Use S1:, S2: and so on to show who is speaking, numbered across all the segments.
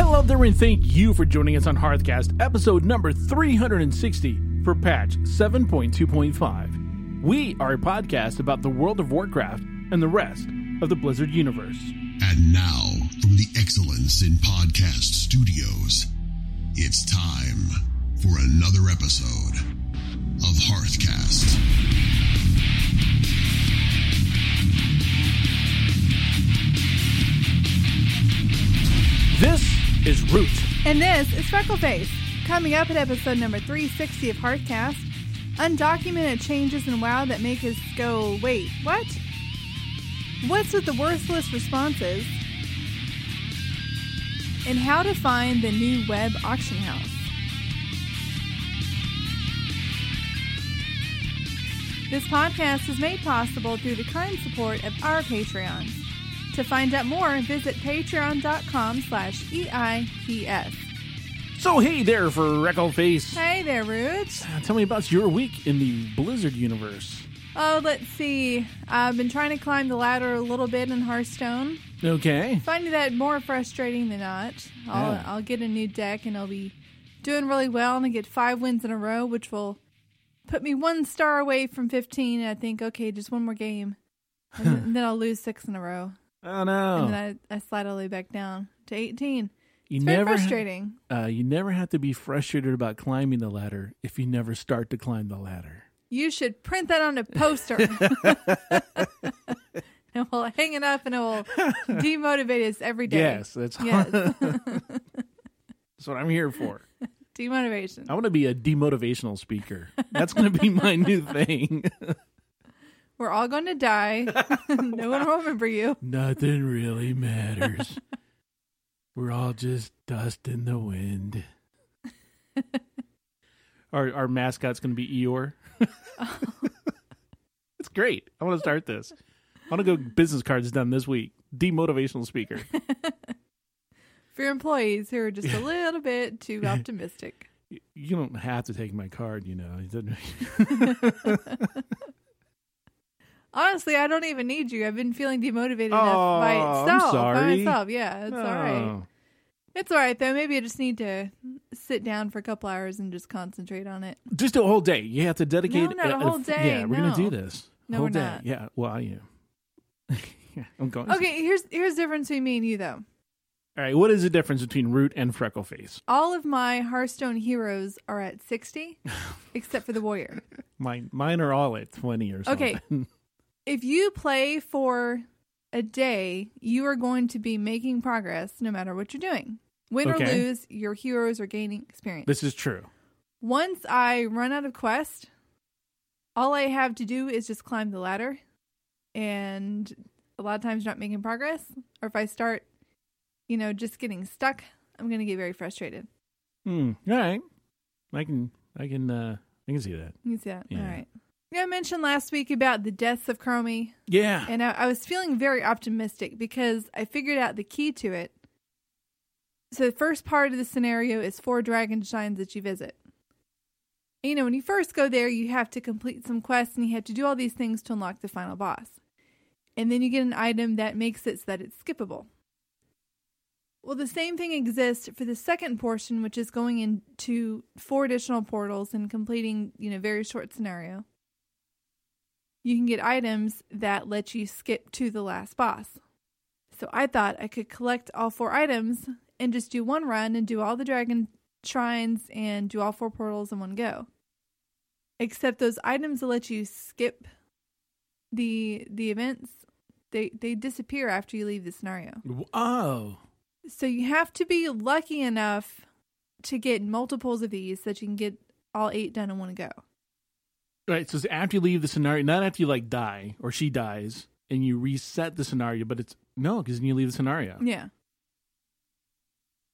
S1: Hello there, and thank you for joining us on Hearthcast, episode number 360 for patch 7.2.5. We are a podcast about the world of Warcraft and the rest of the Blizzard universe.
S2: And now, from the Excellence in Podcast Studios, it's time for another episode of Hearthcast.
S1: This is Root.
S3: And this is Freckleface. Coming up at episode number 360 of Hearthcast, undocumented changes in WoW that make us go, wait, what? What's with the worthless responses? And how to find the new web auction house. This podcast is made possible through the kind support of our Patreons. To find out more, visit patreon.com slash EIPS.
S1: So, hey there, for Freckleface.
S3: Hey there, Roots.
S1: Uh, Tell me about your week in the Blizzard universe.
S3: Oh, let's see. I've been trying to climb the ladder a little bit in Hearthstone.
S1: Okay.
S3: Finding that more frustrating than not. I'll,
S1: Yeah.
S3: I'll get a new deck and I'll be doing really well and I get five wins in a row, which will put me one star away from 15. And I think, okay, just one more game. And then I'll lose six in a row.
S1: Oh,
S3: And
S1: no.
S3: then I, I slide all the way back down to 18.
S1: You
S3: It's very
S1: never,
S3: frustrating.
S1: uh, you never have to be frustrated about climbing the ladder if you never start to climb the ladder.
S3: You should print that on a poster. and we'll hang it up and it will demotivate us every day.
S1: Yes, that's,
S3: Yes.
S1: that's what I'm here for.
S3: Demotivation.
S1: I want to be a demotivational speaker. That's going to be my new thing.
S3: We're all going to die. no one will remember you.
S1: Nothing really matters. We're all just dust in the wind. our our mascot's going to be Eeyore. it's great. I want to start this. I want to go business cards done this week. Demotivational speaker.
S3: For your employees who are just a little bit too optimistic.
S1: You don't have to take my card, you know.
S3: Honestly, I don't even need you. I've been feeling demotivated enough by
S1: I'm
S3: itself. By
S1: sorry.
S3: myself. Yeah, it's all right.
S1: Oh.
S3: It's all right, though. Maybe I just need to sit down for a couple hours and just concentrate on it.
S1: Just a whole day. You have to dedicate.
S3: No, not a whole day,
S1: Yeah, we're gonna do
S3: no.
S1: this.
S3: No,
S1: whole
S3: we're
S1: day.
S3: not.
S1: Yeah. Well, I am. yeah, I'm going.
S3: Okay, here's here's the difference between me and you, though.
S1: All right. What is the difference between Root and Freckleface?
S3: All of my Hearthstone heroes are at 60, except for the warrior.
S1: Mine, mine are all at twenty or something.
S3: Okay. If you play for a day, you are going to be making progress no matter what you're doing. Win or lose, your heroes are gaining experience.
S1: this is true.
S3: Once I run out of quest, all I have to do is just climb the ladder. And a lot of times not making progress. Or if I start, you know, just getting stuck, I'm going to get very frustrated.
S1: Hmm. All right. I can. I can. uh I can see that.
S3: You see that?
S1: Yeah.
S3: All right. I mentioned last week about the deaths of Chromie.
S1: Yeah.
S3: And I, I was feeling very optimistic because I figured out the key to it. So the first part of the scenario is four dragon shrines that you visit. You know, when you first go there, you have to complete some quests and you have to do all these things to unlock the final boss. And then you get an item that makes it so that it's skippable. Well, the same thing exists for the second portion, which is going into four additional portals and completing, you know, very short scenario you can get items that let you skip to the last boss. So I thought I could collect all four items and just do one run and do all the dragon shrines and do all four portals in one go. Except those items that let you skip the the events, they they disappear after you leave the scenario.
S1: Oh.
S3: So you have to be lucky enough to get multiples of these so that you can get all eight done in one go.
S1: Right. So it's after you leave the scenario, not after you like die or she dies, and you reset the scenario, but it's no, because then you leave the scenario.
S3: Yeah.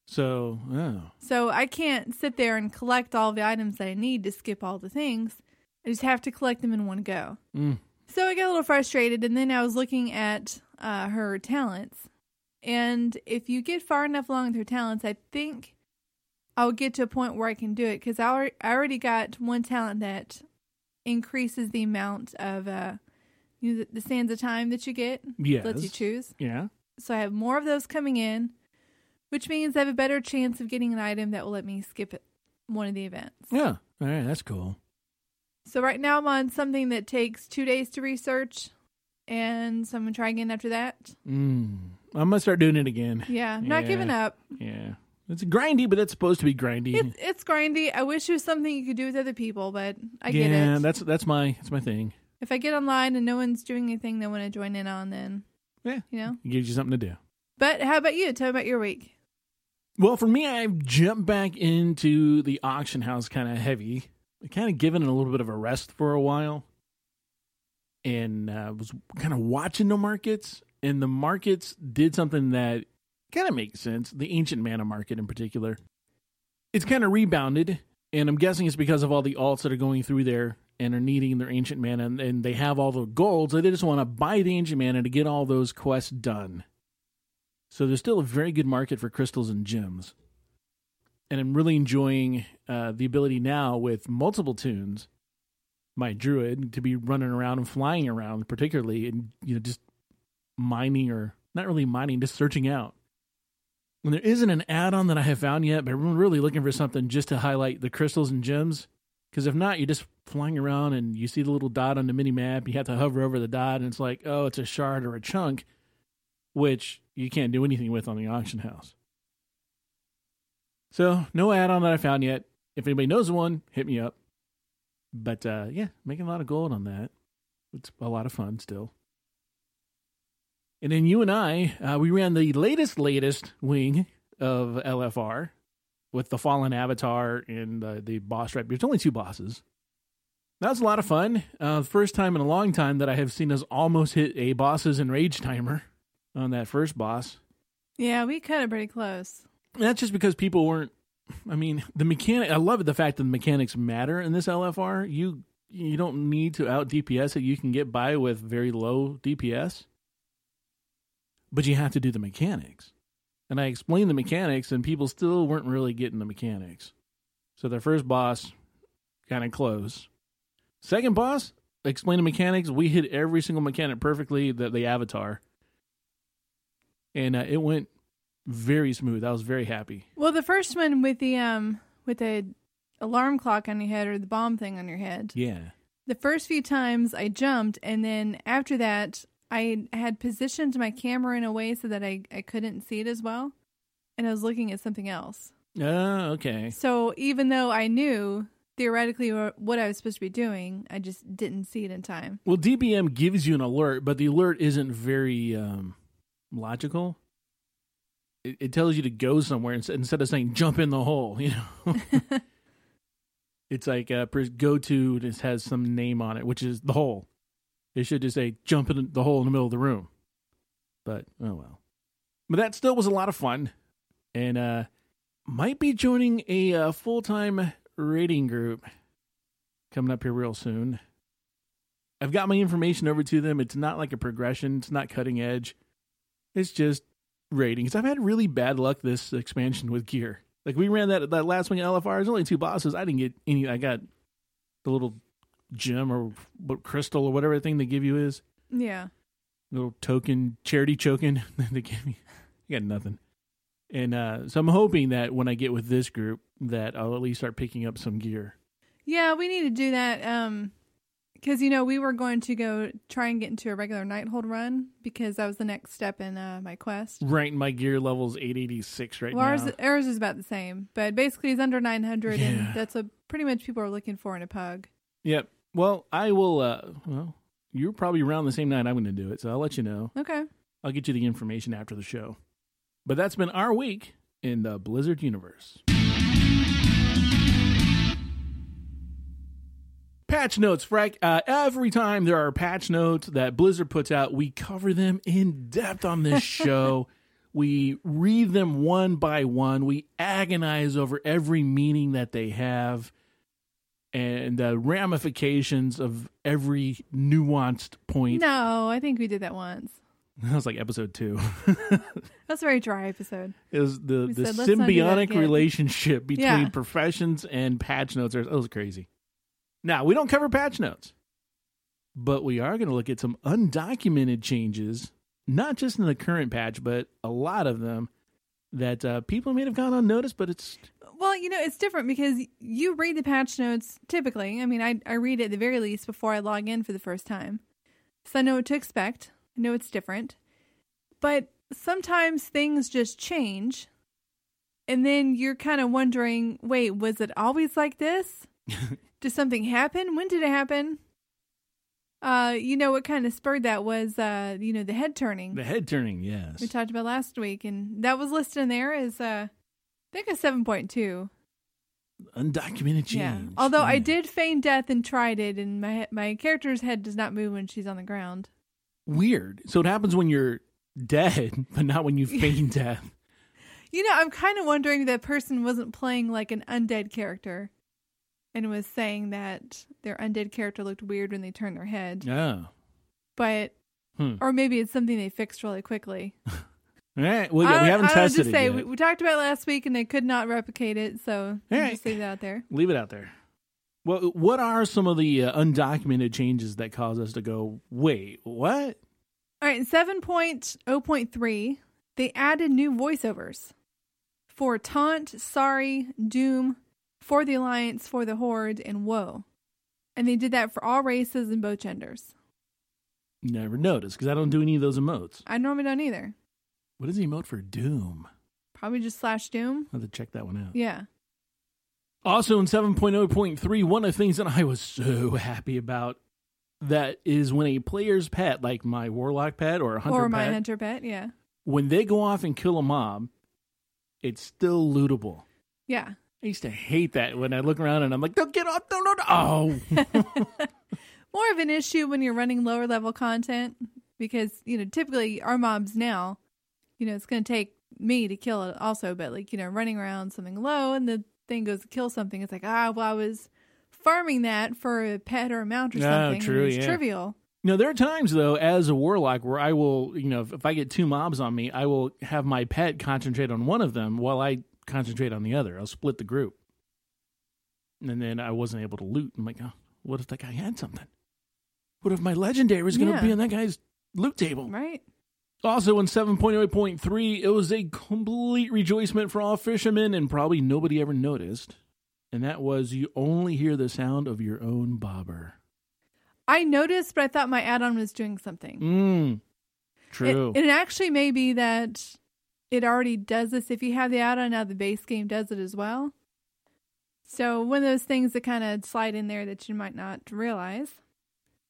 S1: So, oh,
S3: So I can't sit there and collect all the items that I need to skip all the things. I just have to collect them in one go.
S1: Mm.
S3: So I got a little frustrated, and then I was looking at uh, her talents. And if you get far enough along with her talents, I think I'll get to a point where I can do it because I I already got one talent that increases the amount of uh, you know, the, the sands of time that you get.
S1: yes,
S3: Lets you choose.
S1: yeah.
S3: So I have more of those coming in, which means I have a better chance of getting an item that will let me skip it, one of the events.
S1: Yeah. All right. That's cool.
S3: So right now I'm on something that takes two days to research, and so I'm gonna try again after that.
S1: Mm. I'm gonna start doing it again.
S3: Yeah, not
S1: Yeah.
S3: giving up.
S1: Yeah. It's grindy, but it's supposed to be grindy.
S3: It's it's grindy. I wish it was something you could do with other people, but I get it.
S1: yeah, that's that's my that's my thing.
S3: if I get online and no one's doing anything they want to join in on, then
S1: Yeah.
S3: you know.
S1: It gives you something to do.
S3: But how about you? Tell me about your week.
S1: Well, for me, I've jumped back into the auction house kind of heavy. Kind of given it a little bit of a rest for a while, and uh, was kind of watching the markets. And the markets did something that kind of makes sense. The ancient mana market, in particular, it's kind of rebounded, and I'm guessing it's because of all the alts that are going through there and are needing their ancient mana, and, and they have all the gold, so they just want to buy the ancient mana to get all those quests done. So there's still a very good market for crystals and gems. And I'm really enjoying uh, the ability now with multiple toons, my druid, to be running around and flying around, particularly, and you know, just mining or not really mining, just searching out. And there isn't an add-on that I have found yet, but I'm really looking for something just to highlight the crystals and gems. Because if not, you're just flying around and you see the little dot on the mini map. You have to hover over the dot, and it's like, oh, it's a shard or a chunk, which you can't do anything with on the auction house. So no add-on that I found yet. If anybody knows one, hit me up. But uh, yeah, making a lot of gold on that. It's a lot of fun still. And then you and I, uh, we ran the latest, latest wing of LFR with the Fallen Avatar and uh, the boss right. There's only two bosses. That was a lot of fun. Uh, first time in a long time that I have seen us almost hit a bosses enrage timer on that first boss.
S3: Yeah, we cut it pretty close.
S1: That's just because people weren't. I mean, the mechanic. I love it, the fact that the mechanics matter in this LFR. You you don't need to out DPS it. You can get by with very low DPS, but you have to do the mechanics. And I explained the mechanics, and people still weren't really getting the mechanics. So their first boss kind of close. Second boss, explain the mechanics. We hit every single mechanic perfectly. The the avatar, and uh, it went very smooth. I was very happy.
S3: Well, the first one with the um with the alarm clock on your head or the bomb thing on your head.
S1: Yeah.
S3: The first few times I jumped, and then after that, I had positioned my camera in a way so that I, I couldn't see it as well. And I was looking at something else.
S1: Oh, okay.
S3: So even though I knew theoretically what I was supposed to be doing, I just didn't see it in time.
S1: Well, DBM gives you an alert, but the alert isn't very um, logical. It, it tells you to go somewhere instead of saying jump in the hole. You know, it's like uh, go to. It has some name on it, which is the hole. It should just say jump in the hole in the middle of the room. But oh well. But that still was a lot of fun, and uh, might be joining a uh, full time raiding group coming up here real soon. I've got my information over to them. It's not like a progression. It's not cutting edge. It's just ratings. I've had really bad luck this expansion with gear. Like we ran that that last one at LFR. There's only two bosses. I didn't get any. I got the little gem or what crystal or whatever thing they give you is
S3: Yeah.
S1: little token charity token they give me. I got nothing. And uh, so I'm hoping that when I get with this group, that I'll at least start picking up some gear.
S3: Yeah, we need to do that. Um, because you know we were going to go try and get into a regular Nighthold run because that was the next step in uh, my quest.
S1: Right, my gear level's 886 right
S3: well,
S1: now.
S3: ours, ours is about the same, but basically it's under 900,
S1: Yeah.
S3: and that's what pretty much people are looking for in a pug.
S1: Yep. Well, I will. Uh, well, you're probably around the same night I'm going to do it, so I'll let you know.
S3: Okay.
S1: I'll get you the information after the show. But that's been our week in the Blizzard universe. Patch notes, Frank. Uh, every time there are patch notes that Blizzard puts out, we cover them in depth on this show. we read them one by one. We agonize over every meaning that they have and the ramifications of every nuanced point.
S3: No, I think we did that once.
S1: That was like episode two.
S3: That's a very dry episode.
S1: It was the,
S3: We
S1: the
S3: said, "Let's not do that
S1: symbiotic relationship between
S3: Yeah.
S1: professions and patch notes. That was crazy. Now, we don't cover patch notes, but we are going to look at some undocumented changes, not just in the current patch, but a lot of them that uh, people may have gone unnoticed, but it's
S3: Well, you know, it's different because you read the patch notes typically. I mean, I, I read it at the very least before I log in for the first time. So I know what to expect. I know it's different. But sometimes things just change. And then you're kind of wondering wait, was it always like this? did something happen? When did it happen? Uh, you know, what kind of spurred that was, uh, you know, the head turning
S1: the head turning. Yes,
S3: we talked about last week. And that was listed in there as, uh, I think a 7.2.
S1: undocumented change.
S3: Yeah. Although I did feign death and tried it, and my my character's head does not move when she's on the ground.
S1: Weird. So it happens when you're dead, but not when you feign death.
S3: You know, I'm kind of wondering that person wasn't playing like an undead character, and was saying that their undead character looked weird when they turned their head.
S1: Oh.
S3: But
S1: Hmm.
S3: or maybe it's something they fixed really quickly.
S1: All right. Well, yeah, we haven't
S3: I
S1: tested
S3: just
S1: it
S3: say
S1: yet.
S3: we, we talked about it last week, and they could not replicate it, so
S1: right.
S3: just leave that out there.
S1: Leave it out there. Well, what are some of the uh, undocumented changes that cause us to go, wait, what?
S3: All right, seven point oh point three, they added new voiceovers for Taunt, Sorry, Doom, For the Alliance, For the Horde, and Woe. And they did that for all races and both genders.
S1: Never noticed because I don't do any of those emotes.
S3: I normally don't either.
S1: What is the emote for Doom?
S3: Probably just slash Doom.
S1: I'll have to check that one out.
S3: Yeah.
S1: Also in 7.0.3, one of the things that I was so happy about that is when a player's pet, like my warlock pet or a hunter
S3: or my
S1: pet,
S3: hunter pet. Yeah.
S1: when they go off and kill a mob, it's still lootable.
S3: Yeah.
S1: I used to hate that when I look around and I'm like, don't get off, don't, don't, oh.
S3: More of an issue when you're running lower level content because, you know, typically our mobs now, you know, it's going to take me to kill it also, but like, you know, running around something low and the thing goes to kill something, it's like, ah, well, I was farming that for a pet or a mount or
S1: Oh,
S3: something.
S1: true,
S3: it's
S1: yeah.
S3: trivial.
S1: Now there are times though, as a warlock, where I will, you know, if, if I get two mobs on me, I will have my pet concentrate on one of them while I concentrate on the other. I'll split the group, and then I wasn't able to loot. I'm like, oh, what if that guy had something? What if my legendary was going to
S3: Yeah.
S1: be on that guy's loot table?
S3: Right?
S1: Also, in 7.0.3, it was a complete rejoicement for all fishermen, and probably nobody ever noticed. And that was you only hear the sound of your own bobber.
S3: I noticed, but I thought my add on was doing something.
S1: Mmm. True.
S3: It, it actually may be that it already does this. If you have the add on now, the base game does it as well. So one of those things that kind of slide in there that you might not realize.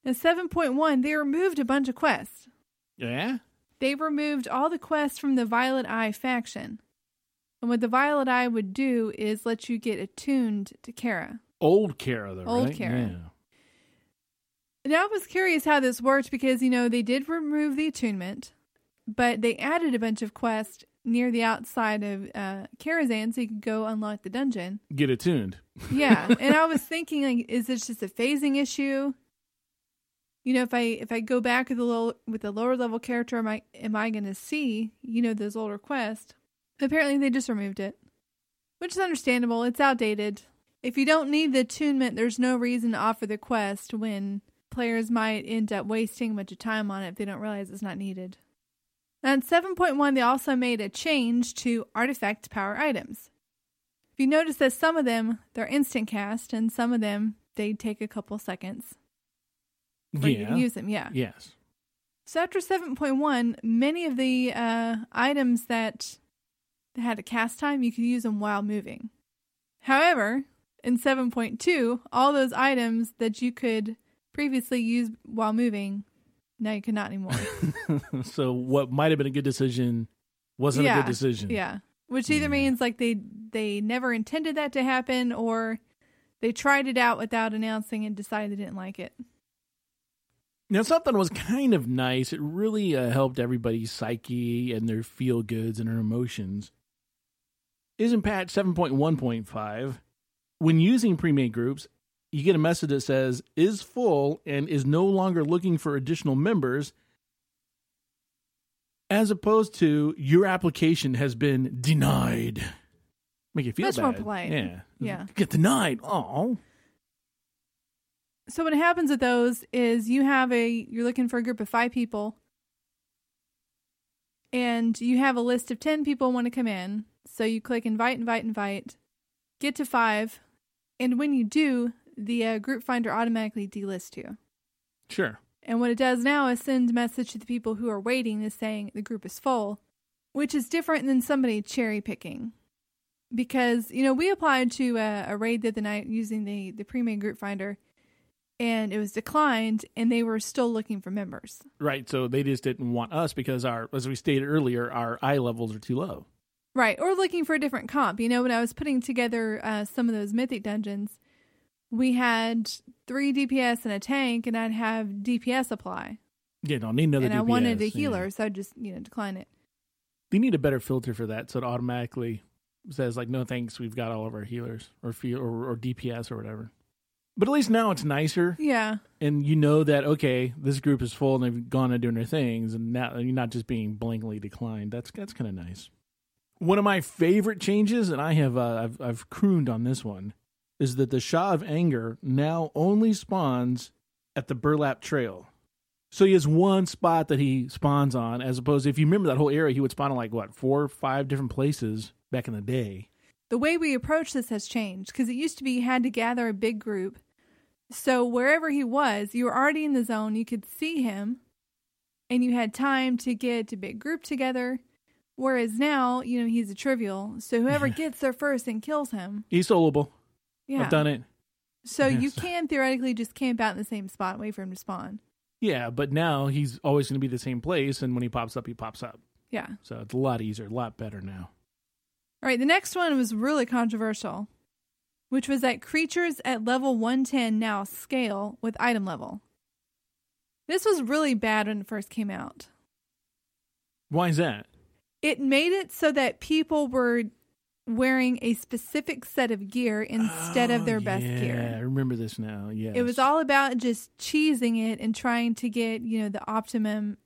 S3: In 7.1, they removed a bunch of quests.
S1: yeah?
S3: They removed all the quests from the Violet Eye faction. And what the Violet Eye would do is let you get attuned to Kara.
S1: Old Kara, though,
S3: Old
S1: right?
S3: Kara.
S1: Yeah.
S3: Now I was curious how this worked because you know they did remove the attunement, but they added a bunch of quests near the outside of uh, Karazhan so you could go unlock the dungeon.
S1: Get attuned.
S3: Yeah, and I was thinking like, is this just a phasing issue? You know, if I if I go back with the low with the lower level character, am I am I going to see you know those older quests? Apparently, they just removed it, which is understandable. It's outdated. If you don't need the attunement, there's no reason to offer the quest when players might end up wasting a bunch of time on it if they don't realize it's not needed. And 7.1, they also made a change to artifact power items. If you notice that some of them they're instant cast and some of them they take a couple seconds for you to use them. Yeah.
S1: Yes.
S3: So after 7.1, many of the uh, items that had a cast time, you could use them while moving. However, in 7.2, all those items that you could previously use while moving, now you cannot anymore.
S1: so what might have been a good decision wasn't a good decision.
S3: yeah. Which either
S1: Yeah.
S3: means like they they never intended that to happen or they tried it out without announcing and decided they didn't like it.
S1: Now something was kind of nice. It really uh, helped everybody's psyche and their feel goods and their emotions. Isn't patch 7.1.5 when using pre-made groups, you get a message that says is full and is no longer looking for additional members as opposed to your application has been denied. Make you feel
S3: Much
S1: bad.
S3: more polite.
S1: Yeah.
S3: Yeah.
S1: Get denied. Oh.
S3: So what happens with those is you have a you're looking for a group of five people, and you have a list of 10 people want to come in. So you click invite, invite, invite, get to five, and when you do, the uh, group finder automatically delists you.
S1: Sure.
S3: And what it does now is send a message to the people who are waiting is saying the group is full, which is different than somebody cherry picking. Because, you know, we applied to a, a raid the other night using the, the pre-made group finder and it was declined and they were still looking for members.
S1: Right. So they just didn't want us because our, as we stated earlier, our eye levels are too low.
S3: Right. Or looking for a different comp. You know, when I was putting together uh, some of those mythic dungeons, we had three DPS and a tank, and I'd have DPS apply.
S1: Yeah, no, need another
S3: and
S1: DPS.
S3: I wanted a
S1: yeah.
S3: healer, so I just, you know, decline it.
S1: They need a better filter for that so it automatically says, like, no thanks, we've got all of our healers or, feel, or, or DPS or whatever. But at least now it's nicer.
S3: Yeah.
S1: and you know that okay, this group is full and they've gone and doing their things, and now you're not just being blankly declined. That's that's kind of nice. One of my favorite changes, and I have uh, I've I've crooned on this one, is that the Sha of Anger now only spawns at the Burlap Trail. So he has one spot that he spawns on, as opposed to if you remember that whole area, he would spawn in like what four or five different places back in the day.
S3: The way we approach this has changed because it used to be you had to gather a big group. So wherever he was, you were already in the zone, you could see him, and you had time to get a big group together. Whereas now, you know, he's a trivial. So whoever gets there first and kills him.
S1: He's soloable.
S3: Yeah.
S1: I've done it.
S3: So you
S1: Yes.
S3: can theoretically just camp out in the same spot and wait for him to spawn.
S1: Yeah, but now he's always going to be the same place, and when he pops up, he pops up.
S3: Yeah.
S1: So it's a lot easier, a lot better now.
S3: All right, the next one was really controversial, which was that creatures at level 110 now scale with item level. This was really bad when it first came out.
S1: Why is that?
S3: It made it so that people were wearing a specific set of gear instead of oh, their best
S1: Oh, yeah, I remember this now. Yeah,
S3: It was all about just cheesing it and trying to get, you know, the optimum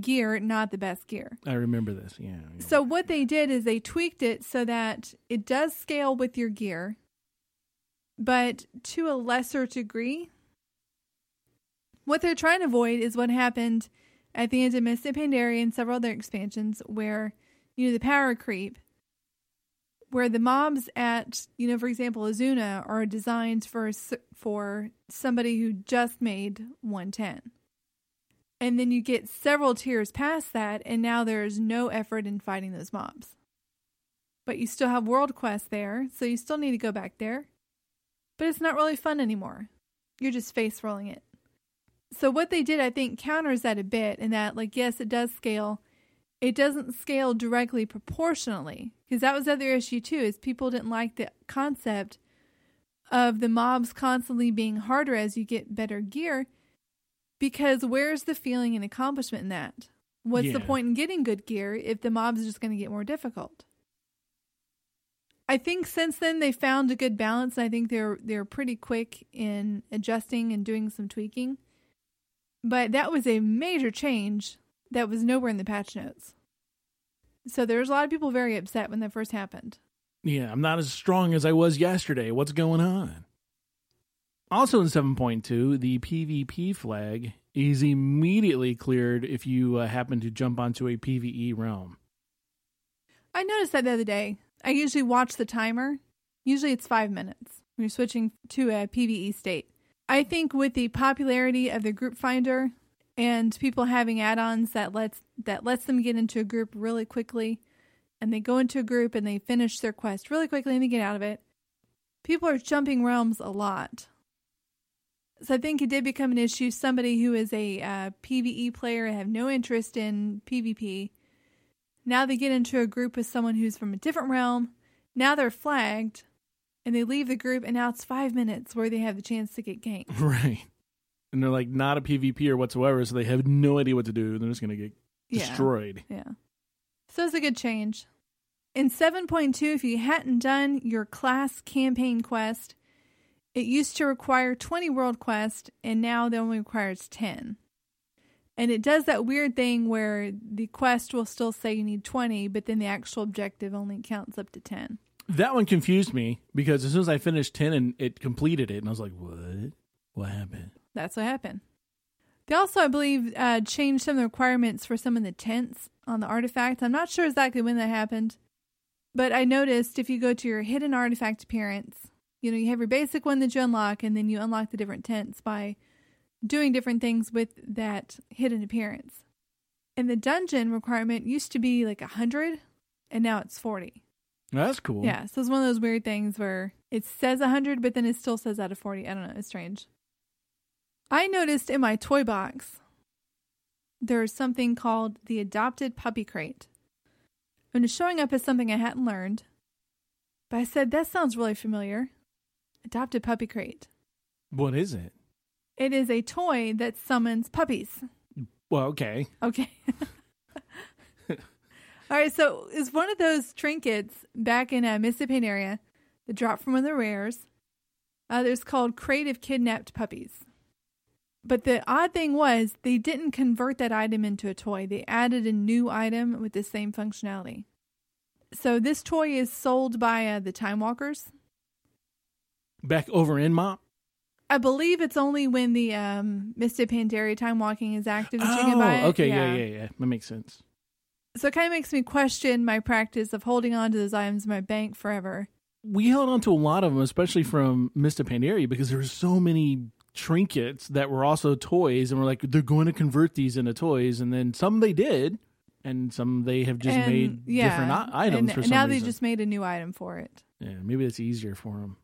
S3: gear, not the best gear.
S1: I remember this. Yeah. yeah.
S3: So what they did is they tweaked it so that it does scale with your gear, but to a lesser degree. What they're trying to avoid is what happened at the end of Mists of Pandaria and several other expansions where, you know, the power creep, where the mobs at, you know, for example, Azsuna are designed for for somebody who just made 110. And then you get several tiers past that, and now there's no effort in fighting those mobs. But you still have World Quest there, so you still need to go back there. But it's not really fun anymore. You're just face rolling it. So, what they did, I think, counters that a bit in that, like, yes, it does scale. It doesn't scale directly proportionally. Because that was the other issue, too, is people didn't like the concept of the mobs constantly being harder as you get better gear because where's the feeling and accomplishment in that? What's the point in getting good gear if the mobs are just going to get more difficult? I think since then they found a good balance. and I think they're they're pretty quick in adjusting and doing some tweaking. But that was a major change that was nowhere in the patch notes. So there was a lot of people very upset when that first happened.
S1: yeah, I'm not as strong as I was yesterday. What's going on? Also in 7.2, the PvP flag is immediately cleared if you uh, happen to jump onto a PvE realm.
S3: I noticed that the other day. I usually watch the timer. Usually it's five minutes when you're switching to a PVE state. I think with the popularity of the group finder and people having add-ons that lets that lets them get into a group really quickly and they go into a group and they finish their quest really quickly and they get out of it. People are jumping realms a lot. So I think it did become an issue. Somebody who is a uh, PVE player and have no interest in PvP now they get into a group with someone who's from a different realm. Now they're flagged and they leave the group, and now it's five minutes where they have the chance to get ganked.
S1: Right. And they're like not a PvPer whatsoever, so they have no idea what to do. They're just going to get
S3: Yeah.
S1: destroyed.
S3: Yeah. So it's a good change. In 7.2, if you hadn't done your class campaign quest, it used to require 20 world quest, and now it only requires 10. And it does that weird thing where the quest will still say you need 20, but then the actual objective only counts up to 10.
S1: That one confused me because as soon as I finished 10 and it completed it, and I was like, what? What happened?
S3: That's what happened. They also, I believe, uh, changed some of the requirements for some of the tints on the artifacts. I'm not sure exactly when that happened, but I noticed if you go to your hidden artifact appearance, you know, you have your basic one that you unlock, and then you unlock the different tints by doing different things with that hidden appearance. And the dungeon requirement used to be like 100, and now it's 40.
S1: That's cool.
S3: Yeah, so it's one of those weird things where it says 100, but then it still says out of 40. I don't know. It's strange. I noticed in my toy box there's something called the Adopted Puppy Crate. And it's showing up as something I hadn't learned. But I said, that sounds really familiar. Adopted Puppy Crate.
S1: What is it?
S3: It is a toy that summons puppies.
S1: Well, okay.
S3: Okay. All right, so it's one of those trinkets back in a Mists of Pandaria that dropped from one of the rares. Uh, there's called Crate of Kidnapped Puppies. But the odd thing was they didn't convert that item into a toy. They added a new item with the same functionality. So this toy is sold by uh, the Time Walkers.
S1: Back over in Mop?
S3: I believe it's only when the um, Mists of Pandaria Time Walking is active that you can
S1: Oh,
S3: buy it.
S1: okay. Yeah. yeah, yeah, That makes sense.
S3: So it kind of makes me question my practice of holding on to those items in my bank forever.
S1: We held on to a lot of them, especially from Mists of Pandaria, because there were so many trinkets that were also toys, and we're like, they're going to convert these into toys, and then some they did, and some they have just
S3: And,
S1: made
S3: yeah,
S1: different i- items
S3: and,
S1: for
S3: and
S1: some
S3: now
S1: reason.
S3: they just made a new item for it.
S1: yeah, maybe it's easier for them.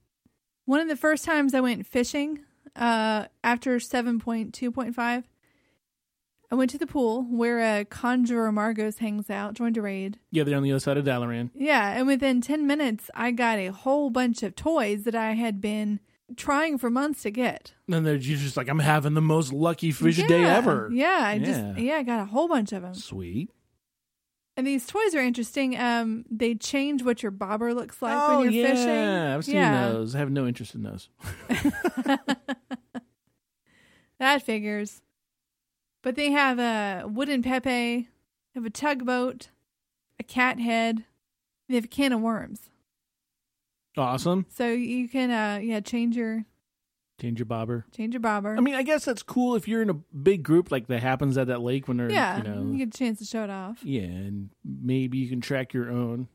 S3: One of the first times I went fishing uh, after 7.2.5, I went to the pool where uh, Conjurer Margoss hangs out, joined a raid.
S1: Yeah, they're on the other side of Dalaran.
S3: Yeah, and within 10 minutes, I got a whole bunch of toys that I had been trying for months to get.
S1: And they're you're just like, I'm having the most lucky fish day ever.
S3: Yeah, I
S1: Yeah.
S3: just yeah, I got a whole bunch of them.
S1: Sweet.
S3: And these toys are interesting. Um, they change what your bobber looks like
S1: oh,
S3: when you're fishing.
S1: yeah.
S3: fishing.
S1: I've seen
S3: Yeah.
S1: those. I have no interest in those.
S3: That figures. But they have a wooden Pepe, have a tugboat, a cat head, they have a can of worms.
S1: Awesome.
S3: So you can uh yeah, change your
S1: Change your bobber.
S3: change your bobber.
S1: I mean, I guess that's cool if you're in a big group like that happens at that lake when they're,
S3: yeah,
S1: you know,
S3: get a chance to show it off.
S1: yeah, and maybe you can track your own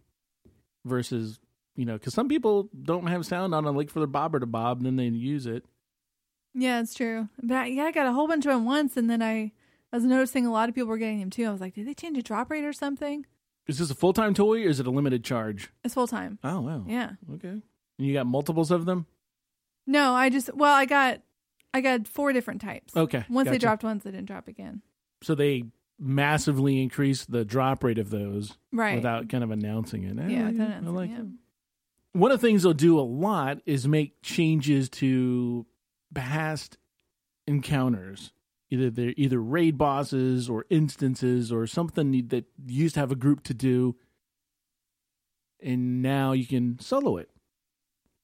S1: versus, you know, because some people don't have sound on a lake for their bobber to bob, and then they use it.
S3: Yeah, it's true. But I, yeah, I got a whole bunch of them once, and then I, I was noticing a lot of people were getting them too. I was like, did they change the drop rate or something?
S1: Is this a full time toy or is it a limited charge?
S3: It's full time.
S1: Oh wow.
S3: Yeah.
S1: Okay. And you got multiples of them.
S3: No, I just well, I got, I got four different types.
S1: Okay.
S3: Once they dropped once, they didn't drop again.
S1: so they massively increased the drop rate of those
S3: Right.
S1: without kind of announcing it. Eh,
S3: Yeah,
S1: I
S3: announcing,
S1: like
S3: yeah.
S1: it. One of the things they'll do a lot is make changes to past encounters. Either they're either raid bosses or instances or something that you used to have a group to do, and now you can solo it.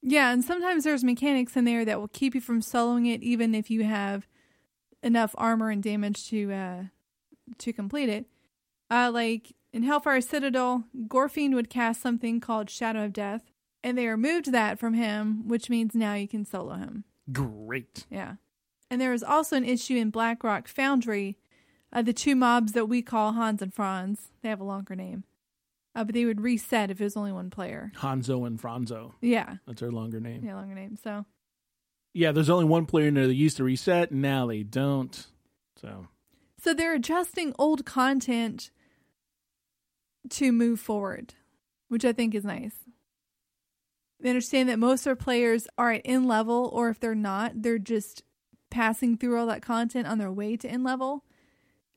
S3: Yeah, and sometimes there's mechanics in there that will keep you from soloing it, even if you have enough armor and damage to uh to complete it. Uh, like in Hellfire Citadel, Gorefiend would cast something called Shadow of Death, and they removed that from him, which means now you can solo him.
S1: Great.
S3: Yeah, and there was also an issue in Blackrock Foundry. Uh, the two mobs that we call Hans and Franz, they have a longer name, uh, but they would reset if it was only one player.
S1: Hanzo and Franzo.
S3: Yeah,
S1: That's their longer name.
S3: yeah, longer name. So
S1: Yeah, there's only one player in there that used to reset, and now they don't. So
S3: So they're adjusting old content to move forward, which I think is nice. They understand that most of their players are at in level, or if they're not, they're just passing through all that content on their way to in level.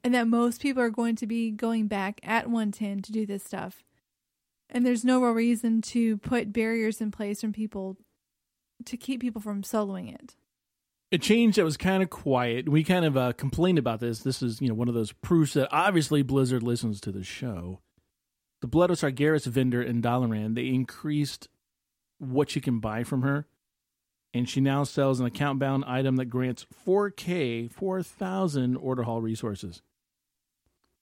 S3: And that most people are going to be going back at 110 to do this stuff. And there's no real reason to put barriers in place from people to keep people from soloing it.
S1: a change that was kind of quiet. We kind of uh, complained about this. This is you know one of those proofs that obviously Blizzard listens to the show. The Blood of Sargeras vendor in Dalaran, they increased what you can buy from her, and she now sells an account bound item that grants 4K, 4,000 order hall resources.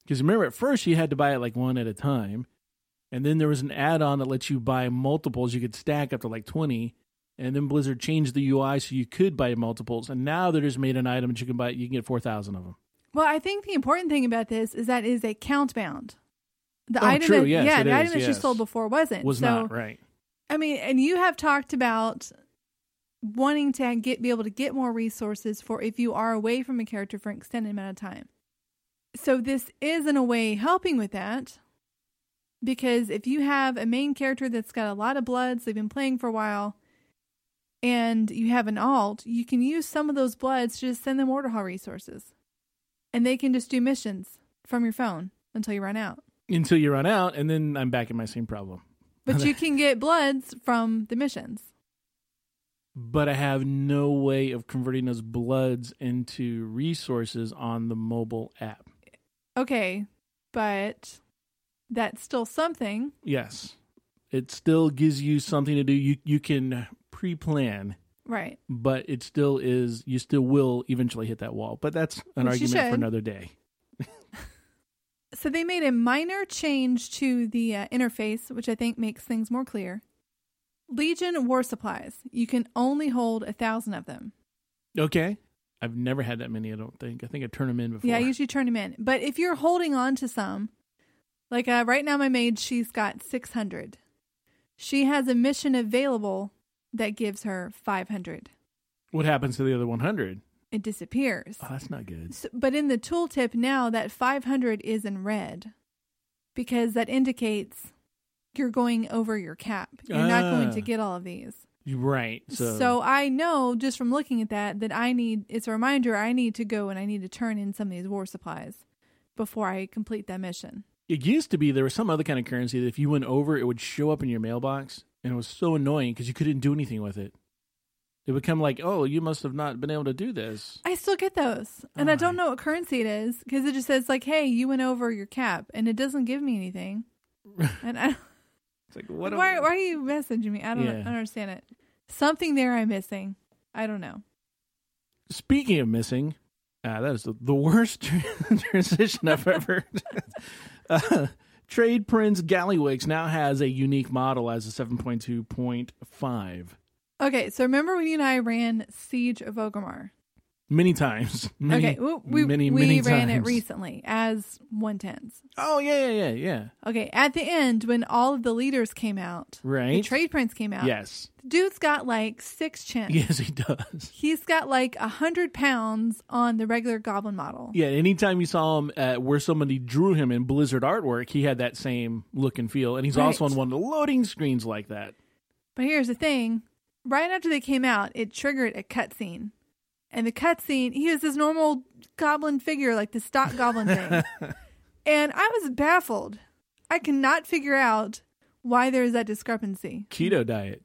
S1: Because remember, at first you had to buy it like one at a time, and then there was an add on that lets you buy multiples. You could stack up to like 20. And then Blizzard changed the UI so you could buy multiples. And now they just made an item that you can buy. You can get 4,000 of them.
S3: Well, I think the important thing about this is that it is account bound. The
S1: Oh,
S3: item
S1: true,
S3: that,
S1: yes,
S3: yeah, the
S1: is,
S3: item that she sold before wasn't.
S1: Was
S3: so,
S1: not right.
S3: I mean, and you have talked about wanting to get be able to get more resources for if you are away from a character for an extended amount of time. So this is in a way helping with that. Because if you have a main character that's got a lot of bloods, they've been playing for a while, and you have an alt, you can use some of those bloods to just send them order hall resources. And they can just do missions from your phone until you run out.
S1: Until you run out, and then I'm back in my same problem.
S3: But you can get bloods from the missions.
S1: But I have no way of converting those bloods into resources on the mobile app.
S3: Okay, but that's still something.
S1: Yes. It still gives you something to do. You you can pre-plan,
S3: Right.
S1: but it still is you still will eventually hit that wall. But that's an
S3: Which
S1: argument for another day.
S3: So they made a minor change to the uh, interface, which I think makes things more clear. Legion war supplies. You can only hold a thousand of them.
S1: Okay. I've never had that many, I don't think. I think I turned them in before.
S3: Yeah, I usually turn them in. But if you're holding on to some, like uh, right now, my maid, she's got 600. She has a mission available that gives her 500.
S1: what happens to the other 100?
S3: It disappears.
S1: Oh, that's not good.
S3: So, but in the tooltip now, that 500 is in red because that indicates you're going over your cap. You're not going
S1: Ah.
S3: to get all of these.
S1: Right. So,
S3: So, I know just from looking at that that I need, it's a reminder I need to go and I need to turn in some of these war supplies before I complete that mission.
S1: it used to be there was some other kind of currency that if you went over, it would show up in your mailbox, and it was so annoying because you couldn't do anything with it. It would come like, "Oh, you must have not been able to do this."
S3: I still get those. And I don't know what currency it is because it just says, like, hey, you went over your cap and it doesn't give me anything. And I,
S1: It's like, what?
S3: why, why are you messaging me? I don't,
S1: Yeah.
S3: Understand it. Something there I'm missing. I don't know.
S1: Speaking of missing, uh, that is the, the worst transition I've ever. uh, Trade Prince Gallywix now has a unique model as a 7.2.5.
S3: Okay, so remember when you and I ran Siege of Orgrimmar?
S1: Many times. Many,
S3: okay, we, we,
S1: many,
S3: we
S1: many
S3: ran it recently as 110s.
S1: Oh, yeah, yeah, yeah, yeah.
S3: Okay, at the end, when all of the leaders came out, the
S1: Right?
S3: trade prince came out.
S1: Yes.
S3: The dude's got like six chins.
S1: Yes, he does.
S3: He's got like a hundred pounds on the regular goblin model.
S1: Yeah, anytime you saw him at where somebody drew him in Blizzard artwork, he had that same look and feel. And he's also on one of the loading screens like that.
S3: But here's the thing: right after they came out, it triggered a cutscene, and the cutscene he was this normal goblin figure, like the stock goblin thing, and I was baffled. I cannot figure out why there is that discrepancy.
S1: Keto diet.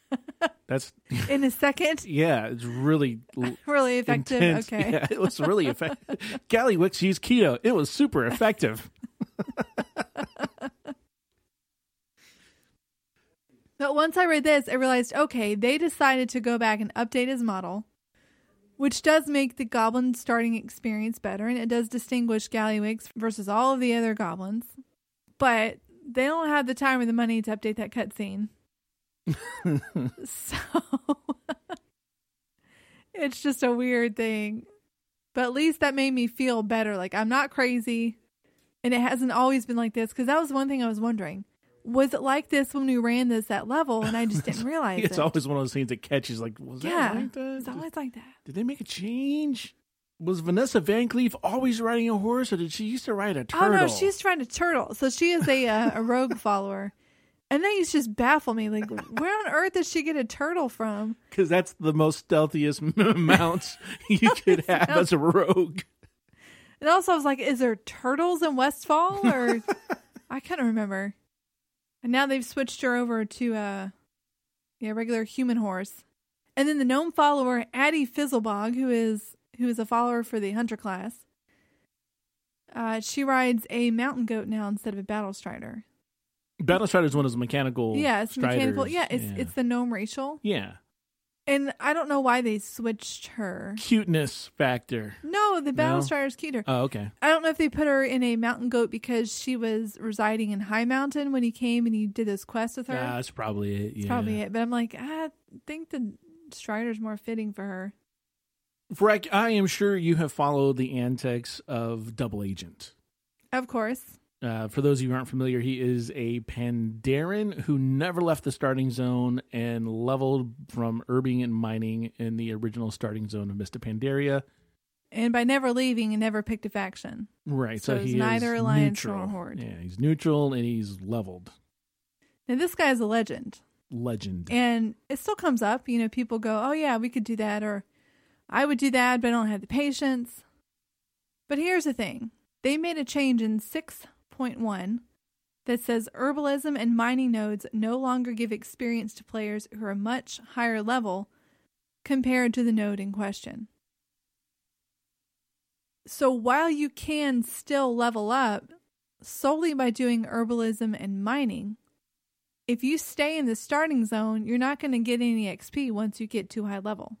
S1: That's
S3: In a second,
S1: yeah, it's really
S3: really effective.
S1: intense.
S3: Okay.
S1: Yeah, it was really effective. Gallywix used keto. It was super effective.
S3: But once I read this, I realized okay, they decided to go back and update his model, which does make the goblin starting experience better, and it does distinguish Gallywix versus all of the other goblins. But they don't have the time or the money to update that cutscene. so it's just a weird thing. But at least that made me feel better. Like I'm not crazy. And it hasn't always been like this because that was one thing I was wondering. Was it like this when we ran this at level and I just didn't realize
S1: it's
S3: it?
S1: always one of those things that catches like, was
S3: yeah,
S1: that like that?
S3: it's always like that.
S1: Did they make a change? Was Vanessa Van Cleef always riding a horse, or did she used to ride a turtle?
S3: Oh no, she's trying to turtle. So she is a uh, a rogue follower, and that used to just baffle me. Like, where on earth did she get a turtle from?
S1: because that's the most stealthiest mounts you could have as a rogue.
S3: And also, I was like, is there turtles in Westfall or I can't remember. And now they've switched her over to a yeah regular human horse. And then the gnome follower Addie Fizzlebog, who is who is a follower for the hunter class. Uh, she rides a mountain goat now instead of a battle strider.
S1: Battle Strider is one of those mechanical.
S3: yeah, it's mechanical. Yeah, it's it's the gnome racial.
S1: yeah
S3: And I don't know why they switched her.
S1: cuteness factor.
S3: No, the battle
S1: No?
S3: strider's cuter.
S1: Oh, okay.
S3: I don't know if they put her in a mountain goat because she was residing in High Mountain when he came and he did those quest with her.
S1: Ah, that's probably it. Yeah.
S3: Probably it. But I'm like, I think the strider's more fitting for her.
S1: Freck, I am sure you have followed the antics of Double Agent.
S3: Of course.
S1: Uh, for those of you who aren't familiar, he is a Pandaren who never left the starting zone and leveled from herbing and mining in the original starting zone of Mists of Pandaria.
S3: And by never leaving, he never picked a faction.
S1: Right,
S3: So
S1: so,
S3: he's neither
S1: is
S3: alliance
S1: neutral.
S3: nor horde.
S1: Yeah, he's neutral and he's leveled.
S3: Now, this guy is a legend.
S1: Legend.
S3: And it still comes up. You know, people go, oh, yeah, we could do that. Or I would do that, but I don't have the patience. But here's the thing they made a change in 6.1 that says herbalism and mining nodes no longer give experience to players who are much higher level compared to the node in question. So while you can still level up solely by doing herbalism and mining, if you stay in the starting zone, you're not going to get any XP once you get too high level.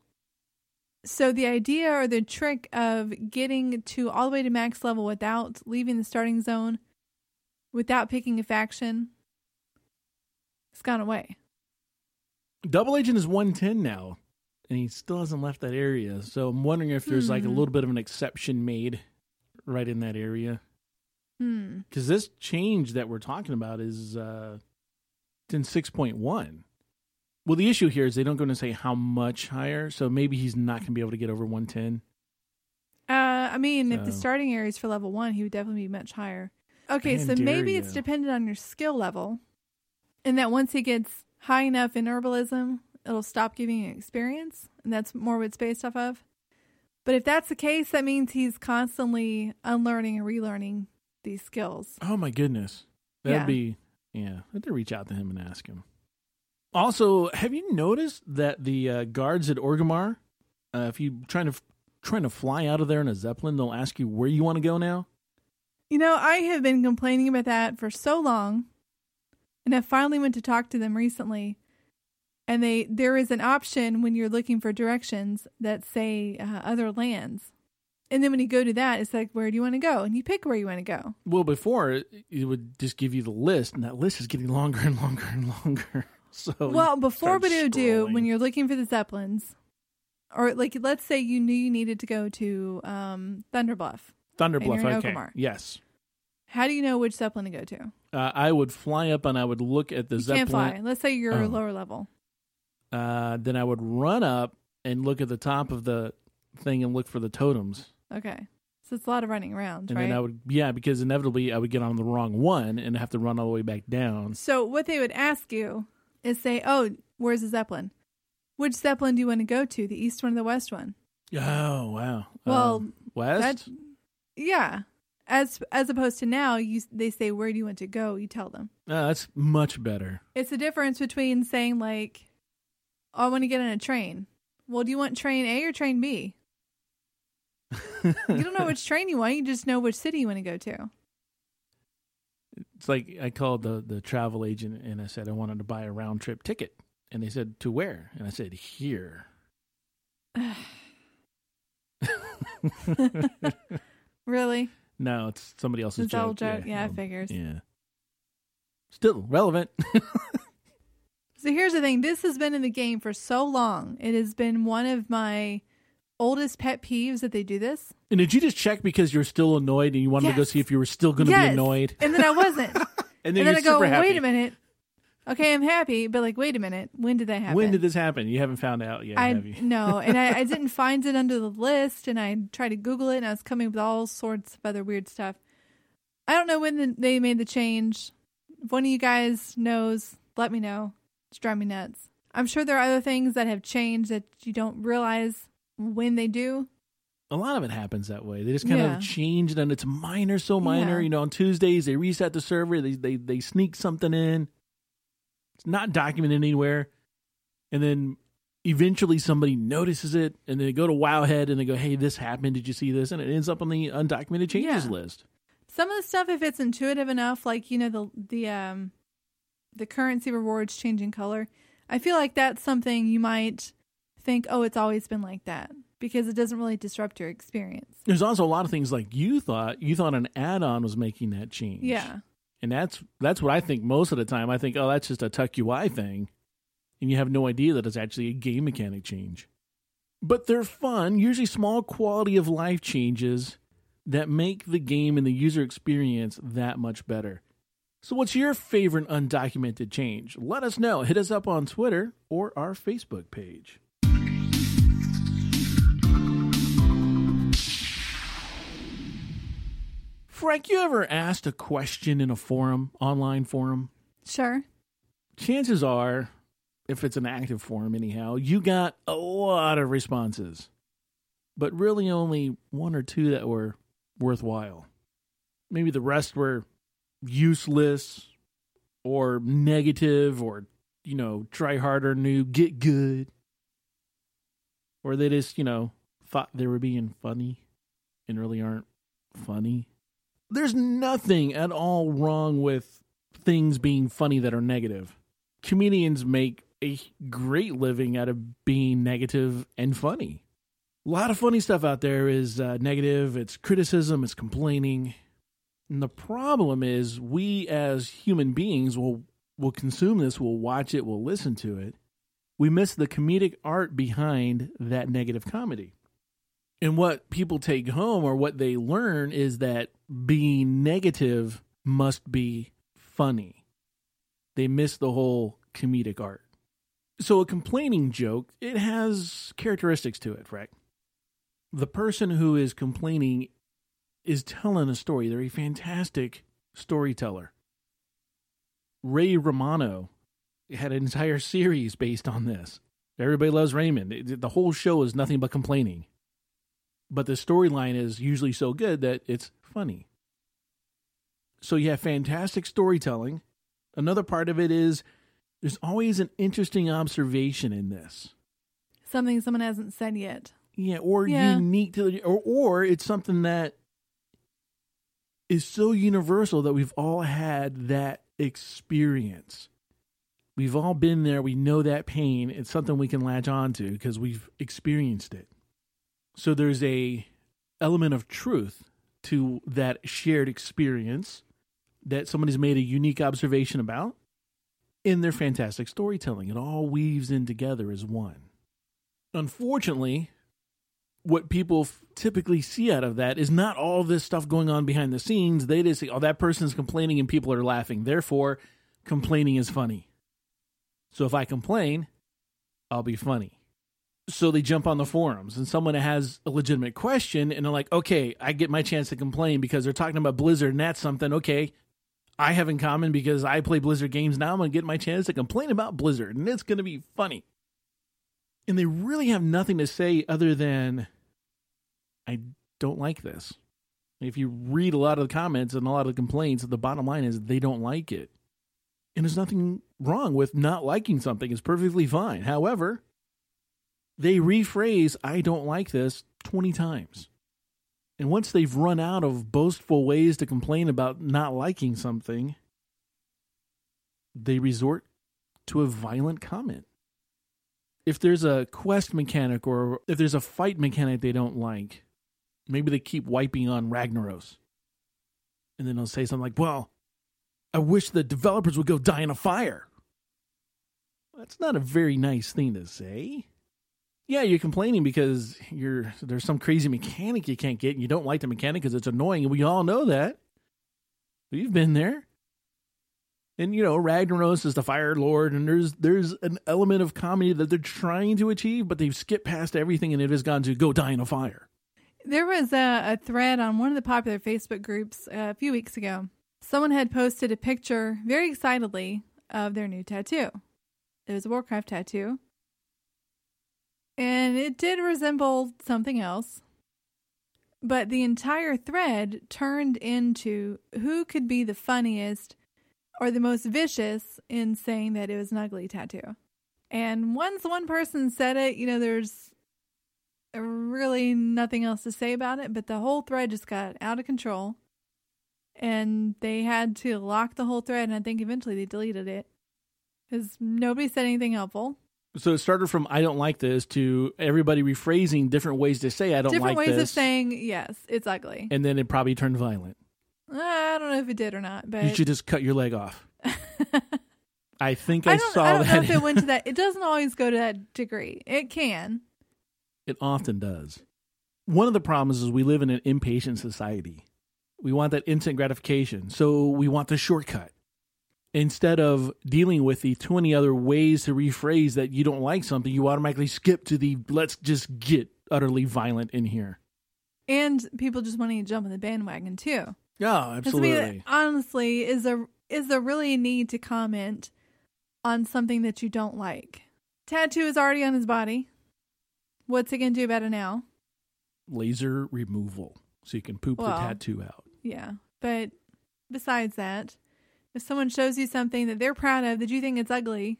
S3: So the idea or the trick of getting to all the way to max level without leaving the starting zone, without picking a faction, it's gone away.
S1: Double Agent is 110 now, and he still hasn't left that area. So I'm wondering if there's like a
S3: Hmm.
S1: little bit of an exception made right in that area.
S3: Hmm.
S1: Because this change that we're talking about is uh, in 6.1. Well, the issue here is they don't go and say how much higher, so maybe he's not going to be able to get over 110.
S3: Uh, I mean, if the starting area is for level one, he would definitely be much higher. Okay, so maybe it's dependent on your skill level, and that once he gets high enough in herbalism, it'll stop giving you experience, and that's more what it's based off of. But if that's the case, that means he's constantly unlearning and relearning these skills.
S1: Oh my goodness, that'd
S3: Yeah.
S1: be yeah. I have to reach out to him and ask him. Also, have you noticed that the uh, guards at Orgrimmar, uh, if you trying to trying to fly out of there in a zeppelin, they'll ask you where you want to go now.
S3: You know, I have been complaining about that for so long, and I finally went to talk to them recently. And they there is an option when you're looking for directions that say uh, other lands, and then when you go to that, it's like where do you want to go, and you pick where you want to go.
S1: Well, before it, would just give you the list, and that list is getting longer and longer and longer. So
S3: well, before what it would do when you're looking for the zeppelins, or like let's say you knew you needed to go to um, Thunder
S1: Bluff, Thunder Bluff,
S3: and you're in
S1: okay,
S3: Orgrimmar.
S1: yes,
S3: how do you know which zeppelin to go to?
S1: uh, I would fly up and I would look at the
S3: You
S1: zeppelin.
S3: can't fly. Let's say you're
S1: Oh.
S3: lower level.
S1: Uh, then I would run up and look at the top of the thing and look for the totems.
S3: Okay, so it's a lot of running around,
S1: And
S3: right?
S1: then I would, yeah, because inevitably I would get on the wrong one and have to run all the way back down.
S3: So what they would ask you is say, "Oh, where's the zeppelin? Which zeppelin do you want to go to? The east one or the west one?"
S1: Oh wow!
S3: Well,
S1: Um, west.
S3: that- Yeah. As as opposed to now, you they say, "Where do you want to go?" You tell them.
S1: Uh, that's much better.
S3: It's the difference between saying like, oh, "I want to get on a train." Well, do you want train A or train B? You don't know which train you want. You just know which city you want to go to.
S1: It's like I called the the travel agent and I said I wanted to buy a round trip ticket, and they said to where, and I said here.
S3: Really?
S1: No, it's somebody else's
S3: It's
S1: joke.
S3: joke. Yeah, it
S1: um,
S3: figures.
S1: Yeah. Still relevant.
S3: So here's the thing this has been in the game for so long. It has been one of my oldest pet peeves that they do this.
S1: and did you just check because you're still annoyed and you wanted to go see if you were still going to
S3: Yes.
S1: be annoyed?
S3: And then I wasn't.
S1: And
S3: and
S1: then,
S3: then
S1: you're
S3: I go,
S1: happy.
S3: wait a minute. Okay, I'm happy, but like, wait a minute. When did that happen?
S1: When did this happen? You haven't found out yet,
S3: I
S1: have you?
S3: no, and I, I didn't find it under the list, and I tried to Google it, and I was coming up with all sorts of other weird stuff. I don't know when the, they made the change. If one of you guys knows, let me know. It's driving me nuts. I'm sure there are other things that have changed that you don't realize when they do.
S1: A lot of it happens that way. They just kind
S3: Yeah.
S1: of change it, and it's minor, so minor.
S3: Yeah.
S1: You know, on Tuesdays they reset the server. They they they sneak something in. It's not documented anywhere, and then eventually somebody notices it, and they go to Wowhead and they go, "Hey, this happened. Did you see this?" And it ends up on the undocumented changes
S3: Yeah.
S1: list.
S3: Some of the stuff, if it's intuitive enough, like you know the the um the currency rewards changing color, I feel like that's something you might think, oh, it's always been like that because it doesn't really disrupt your experience.
S1: There's also a lot of things like you thought you thought an add-on was making that change.
S3: Yeah,
S1: And that's that's what I think most of the time. I think, oh, that's just a Tukui thing. And you have no idea that it's actually a game mechanic change. But they're fun, usually small quality of life changes that make the game and the user experience that much better. So, what's your favorite undocumented change? Let us know. Hit us up on Twitter or our Facebook page. Frank, you ever asked a question in a forum, online forum?
S3: Sure.
S1: Chances are, if it's an active forum anyhow, you got a lot of responses, but really only one or two that were worthwhile. Maybe the rest were useless or negative or, you know, try harder, new, get good. Or they just, you know, thought they were being funny and really aren't funny. There's nothing at all wrong with things being funny that are negative. Comedians make a great living out of being negative and funny. A lot of funny stuff out there is uh, negative, it's criticism, it's complaining. And the problem is we as human beings will will consume this, will watch it, will listen to it. We miss the comedic art behind that negative comedy. And what people take home or what they learn is that being negative must be funny. They miss the whole comedic art. So a complaining joke, it has characteristics to it, Frank. The person who is complaining is telling a story. They're a fantastic storyteller. Ray Romano had an entire series based on this. Everybody loves Raymond. The whole show is nothing but complaining. But the storyline is usually so good that it's funny. So you have fantastic storytelling. Another part of it is there's always an interesting observation in this.
S3: Something someone hasn't said yet.
S1: Yeah, or
S3: Yeah.
S1: unique to the, or or it's something that is so universal that we've all had that experience. We've all been there, we know that pain. It's something we can latch on to because we've experienced it. So there's a element of truth to that shared experience that somebody's made a unique observation about in their fantastic storytelling. It all weaves in together as one. Unfortunately, what people f- typically see out of that is not all this stuff going on behind the scenes. They just see, oh, that person's complaining and people are laughing. Therefore, complaining is funny. So if I complain, I'll be funny. So they jump on the forums and someone has a legitimate question and they're like, okay, I get my chance to complain because they're talking about Blizzard and that's something, okay, I have in common because I play Blizzard games now. I'm to get my chance to complain about Blizzard and it's to be funny. And they really have nothing to say other than, I don't like this. If you read a lot of the comments and a lot of the complaints, the bottom line is they don't like it. And there's nothing wrong with not liking something, it's perfectly fine. However, they rephrase, I don't like this 20 times. And once they've run out of boastful ways to complain about not liking something, they resort to a violent comment. If there's a quest mechanic or if there's a fight mechanic they don't like, maybe they keep wiping on Ragnaros. And then they'll say something like, Well, I wish the developers would go die in a fire. That's not a very nice thing to say. Yeah, you're complaining because you're there's some crazy mechanic you can't get and you don't like the mechanic because it's annoying, and we all know that. We've been there. And you know, Ragnaros is the Fire Lord, and there's there's an element of comedy that they're trying to achieve, but they've skipped past everything and it has gone to go die in a fire.
S3: There was a, a thread on one of the popular Facebook groups uh, a few weeks ago. Someone had posted a picture very excitedly of their new tattoo. It was a Warcraft tattoo. And it did resemble something else. But the entire thread turned into who could be the funniest or the most vicious in saying that it was an ugly tattoo. And once one person said it, you know, there's really nothing else to say about it, but the whole thread just got out of control. And they had to lock the whole thread, and I think eventually they deleted it because nobody said anything helpful.
S1: So it started from I don't like this to everybody rephrasing different ways to say I don't like this.
S3: Different
S1: like
S3: ways
S1: this.
S3: of saying, yes, it's ugly.
S1: and then it probably turned violent.
S3: Uh, I don't know if it did or not, but
S1: You should just cut your leg off. I think I,
S3: I don't,
S1: saw
S3: I don't know
S1: that.
S3: if it went to that. It doesn't always go to that degree. It can.
S1: it often does. One of the problems is we live in an impatient society. We want that instant gratification. So we want the shortcut. Instead of dealing with the 20 other ways to rephrase that you don't like something, you automatically skip to the let's just get utterly violent in here.
S3: And people just wanting to jump on the bandwagon too.
S1: Yeah,
S3: 'Cause, I
S1: absolutely.
S3: mean, honestly, is there is there really a need to comment on something that you don't like? Tattoo is already on his body. What's he gonna do about it now?
S1: Laser removal. So you can poop the tattoo out.
S3: Yeah. But besides that, if someone shows you something that they're proud of that you think it's ugly,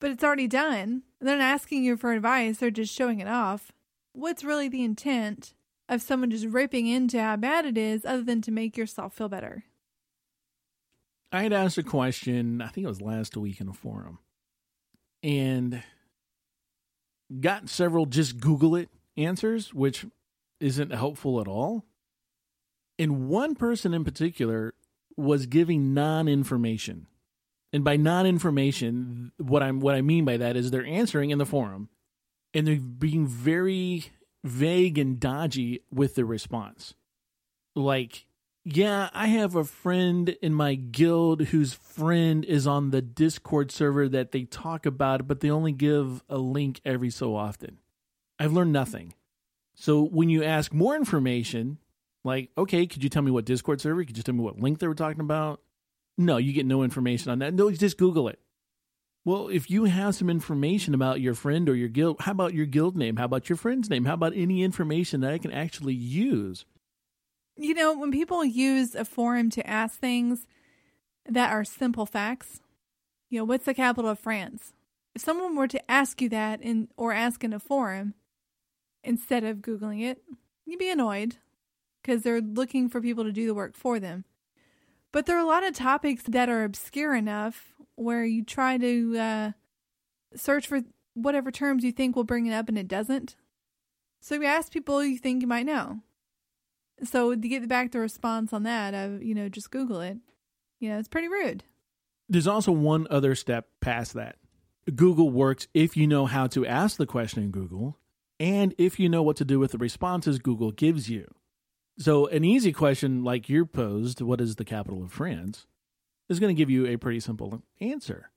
S3: but it's already done, they're not asking you for advice, they're just showing it off. What's really the intent of someone just ripping into how bad it is other than to make yourself feel better?
S1: I had asked a question, I think it was last week in a forum, and got several just Google it answers, which isn't helpful at all. And one person in particular was giving non information. And by non information, what I'm what I mean by that is they're answering in the forum and they're being very vague and dodgy with the response. Like, yeah, I have a friend in my guild whose friend is on the Discord server that they talk about, but they only give a link every so often. I've learned nothing. So when you ask more information, like, okay, could you tell me what Discord server? Could you tell me what link they were talking about? No, you get no information on that. No, just Google it. Well, if you have some information about your friend or your guild, how about your guild name? How about your friend's name? How about any information that I can actually use?
S3: You know, when people use a forum to ask things that are simple facts, you know, what's the capital of France? If someone were to ask you that in or ask in a forum instead of googling it, you'd be annoyed because they're looking for people to do the work for them. But there are a lot of topics that are obscure enough where you try to uh, search for whatever terms you think will bring it up and it doesn't. So you ask people you think you might know. So to get back the response on that of, you know, just Google it, you know, it's pretty rude.
S1: There's also one other step past that. Google works if you know how to ask the question in Google and if you know what to do with the responses Google gives you. So, an easy question like you're posed, what is the capital of France, is going to give you a pretty simple answer.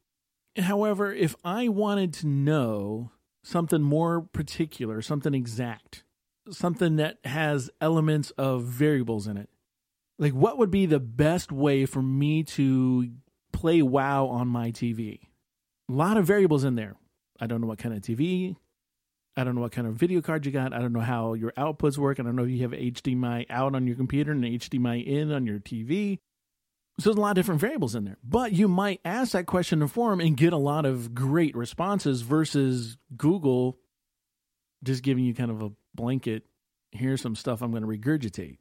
S1: However, if I wanted to know something more particular, something exact, something that has elements of variables in it, like what would be the best way for me to play WoW on my TV? A lot of variables in there. I don't know what kind of TV. I don't know what kind of video card you got. I don't know how your outputs work. I don't know if you have HDMI out on your computer and HDMI in on your TV. So there's a lot of different variables in there. But you might ask that question in a forum and get a lot of great responses versus Google just giving you kind of a blanket, here's some stuff I'm going to regurgitate.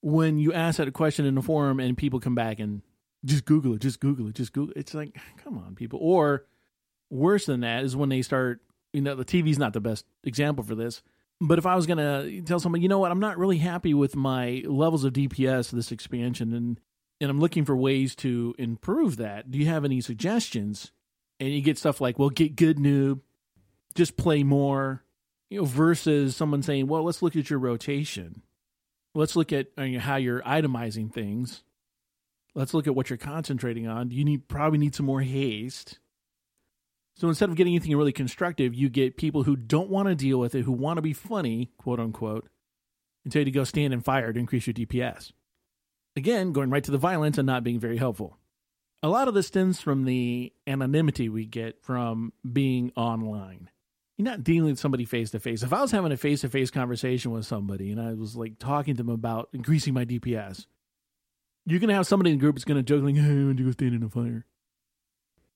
S1: When you ask that question in a forum and people come back and just Google it, just Google it, just Google it, it's like, come on, people. Or worse than that is when they start, you know, the TV's not the best example for this. But if I was going to tell somebody, you know what, I'm not really happy with my levels of DPS this expansion and and I'm looking for ways to improve that. Do you have any suggestions? And you get stuff like, well, get good noob, just play more, you know, versus someone saying, well, let's look at your rotation. Let's look at uh, how you're itemizing things. Let's look at what you're concentrating on. You need probably need some more haste. So instead of getting anything really constructive, you get people who don't want to deal with it, who want to be funny, quote unquote, and tell you to go stand and fire to increase your DPS. Again, going right to the violence and not being very helpful. A lot of this stems from the anonymity we get from being online. You're not dealing with somebody face to face. If I was having a face to face conversation with somebody and I was like talking to them about increasing my DPS, you're going to have somebody in the group that's going to joke like, hey, I want to go stand in a fire.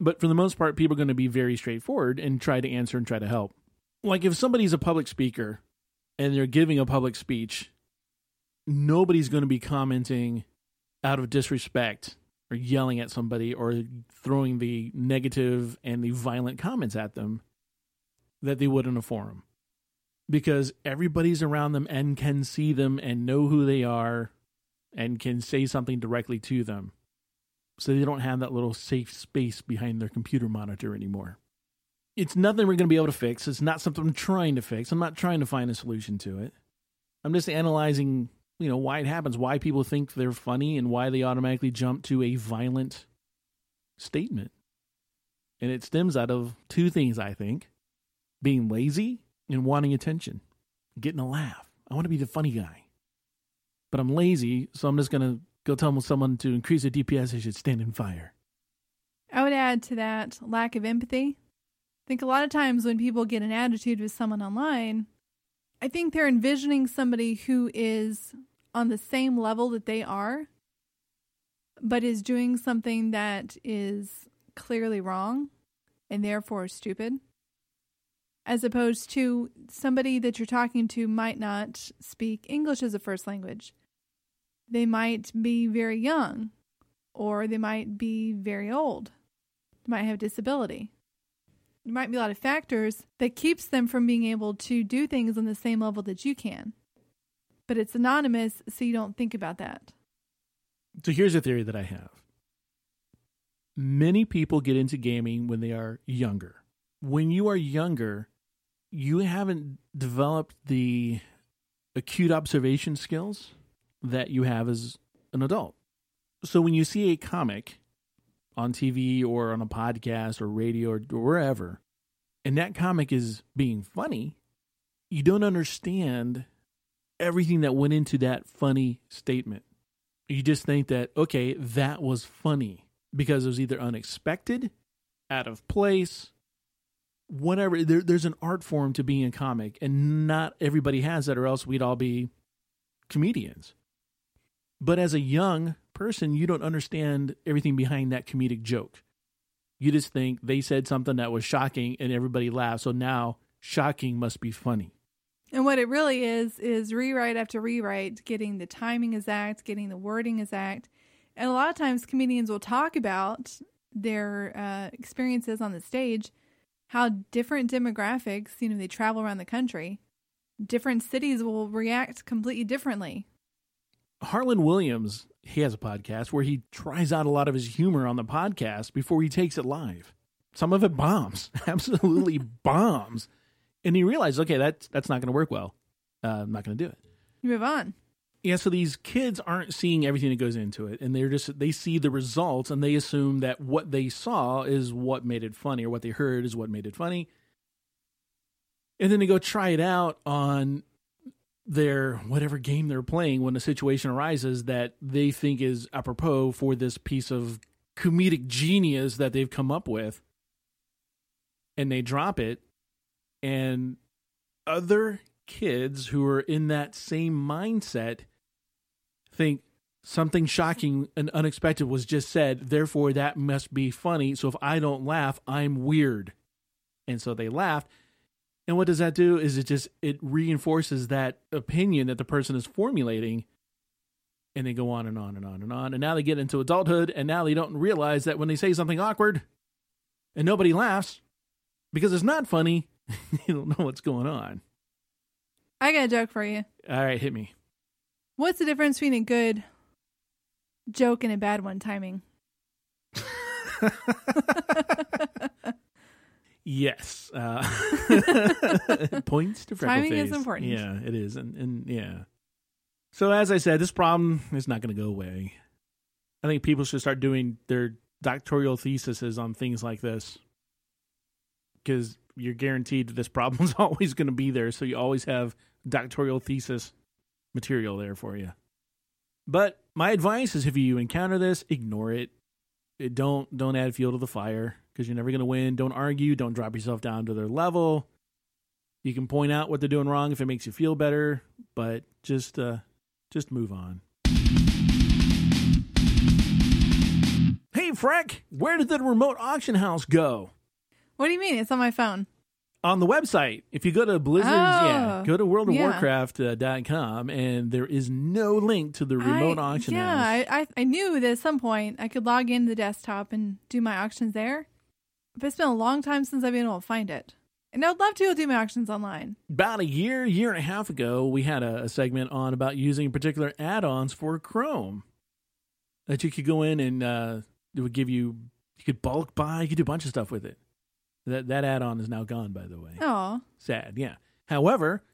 S1: But for the most part, people are going to be very straightforward and try to answer and try to help. Like if somebody's a public speaker and they're giving a public speech, nobody's going to be commenting out of disrespect or yelling at somebody or throwing the negative and the violent comments at them that they would in a forum because everybody's around them and can see them and know who they are and can say something directly to them. So they don't have that little safe space behind their computer monitor anymore. It's nothing we're going to be able to fix. It's not something I'm trying to fix. I'm not trying to find a solution to it. I'm just analyzing, you know, why it happens, why people think they're funny, and why they automatically jump to a violent statement. And it stems out of two things, I think being lazy and wanting attention, getting a laugh. I want to be the funny guy. But I'm lazy, so I'm just going to go tell someone to increase their DPS, they should stand in fire.
S3: I would add to that lack of empathy. I think a lot of times when people get an attitude with someone online, I think they're envisioning somebody who is on the same level that they are, but is doing something that is clearly wrong and therefore stupid. As opposed to somebody that you're talking to might not speak English as a first language. They might be very young, or they might be very old. They might have disability there might be a lot of factors that keeps them from being able to do things on the same level that you can. But it's anonymous, so you don't think about that.
S1: So here's a theory that I have. Many people get into gaming when they are younger. When you are younger, you haven't developed the acute observation skills that you have as an adult. So when you see a comic on TV or on a podcast or radio or wherever, and that comic is being funny, you don't understand everything that went into that funny statement. You just think that, okay, that was funny because it was either unexpected, out of place, whatever. There, there's an art form to being a comic, and not everybody has that, or else we'd all be comedians. But as a young person, you don't understand everything behind that comedic joke. You just think they said something that was shocking and everybody laughed. So now shocking must be funny.
S3: And what it really is, is rewrite after rewrite, getting the timing exact, getting the wording exact. And a lot of times comedians will talk about their uh, experiences on the stage, how different demographics, you know, they travel around the country, different cities will react completely differently.
S1: Harland Williams, he has a podcast where he tries out a lot of his humor on the podcast before he takes it live. Some of it bombs, absolutely bombs. And he realized, okay, that's that's not going to work well. Uh, I'm not going to do it.
S3: You move on.
S1: Yeah, so these kids aren't seeing everything that goes into it, and they're just they see the results and they assume that what they saw is what made it funny, or what they heard is what made it funny. And then they go try it out on their whatever game they're playing when a situation arises that they think is apropos for this piece of comedic genius that they've come up with and they drop it and other kids who are in that same mindset think something shocking and unexpected was just said therefore that must be funny. So if i don't laugh i'm weird. And so they laughed and what does that do is it just it reinforces that opinion that the person is formulating and they go on and on and on and on and now they get into adulthood and now they don't realize that when they say something awkward and nobody laughs because it's not funny, you don't know what's going on.
S3: I got a joke for you.
S1: All right, hit me.
S3: What's the difference between a good joke and a bad one timing?
S1: Yes. Uh, points to freckle
S3: Timing is important.
S1: Yeah, it is. And, and yeah. So as I said, this problem is not going to go away. I think people should start doing their doctoral theses on things like this because you're guaranteed this problem is always going to be there. So you always have doctoral thesis material there for you. But my advice is if you encounter this, ignore it. Don't don't add fuel to the fire because you're never going to win. Don't argue. Don't drop yourself down to their level. You can point out what they're doing wrong if it makes you feel better, but just uh, just move on. Hey, Freck, where did the remote auction house go?
S3: What do you mean? It's on my phone.
S1: On the website, if you go to Blizzard's, yeah,
S3: Oh,
S1: go to World of
S3: yeah.
S1: worldofwarcraft.com, and there is no link to the remote
S3: I,
S1: auction
S3: yeah,
S1: house.
S3: I, I I knew that at some point I could log into the desktop and do my auctions there. But it's been a long time since I've been able to find it. And I would love to do my auctions online.
S1: about a year, year and a half ago, we had a, a segment on about using particular add-ons for Chrome that you could go in and uh, it would give you you could bulk buy, you could do a bunch of stuff with it. That that add-on is now gone, by the way.
S3: Oh,
S1: Sad, yeah. However,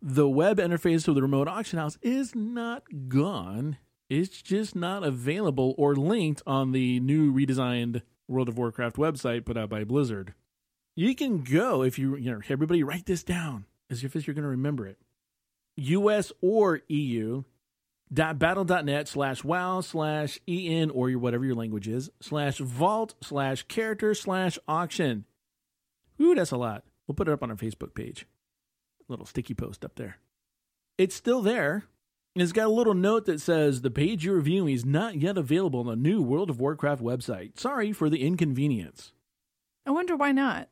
S1: the web interface of the remote auction house is not gone. It's just not available or linked on the new redesigned World of Warcraft website put out by Blizzard. You can go if you, you know, everybody write this down as if you're going to remember it. US or EU battle.net slash wow slash en or your whatever your language is slash vault slash character slash auction. Ooh, that's a lot. We'll put it up on our Facebook page. Little sticky post up there. It's still there. And it's got a little note that says the page you're viewing is not yet available on the new World of Warcraft website. Sorry for the inconvenience.
S3: I wonder why not.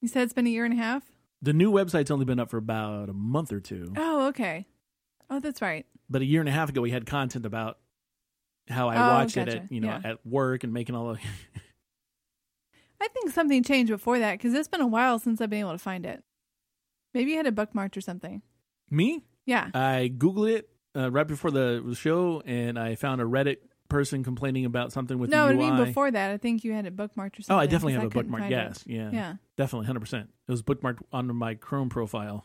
S3: You said it's been a year and a half?
S1: The new website's only been up for about a month or two.
S3: Oh, okay. Oh, that's right.
S1: But a year and a half ago, we had content about how I
S3: Oh,
S1: watched it at you know
S3: Yeah.
S1: at work and making all the.
S3: I think something changed before that because it's been a while since I've been able to find it. Maybe you had it bookmarked or something.
S1: Me,
S3: Yeah.
S1: I googled it uh, right before the show, and I found a Reddit person complaining about something with
S3: no,
S1: the
S3: I mean before that. I think you had it bookmarked or something.
S1: oh, I definitely have a bookmark.
S3: it.
S1: Yes, yeah,
S3: Yeah.
S1: definitely, hundred percent. It was bookmarked under my Chrome profile.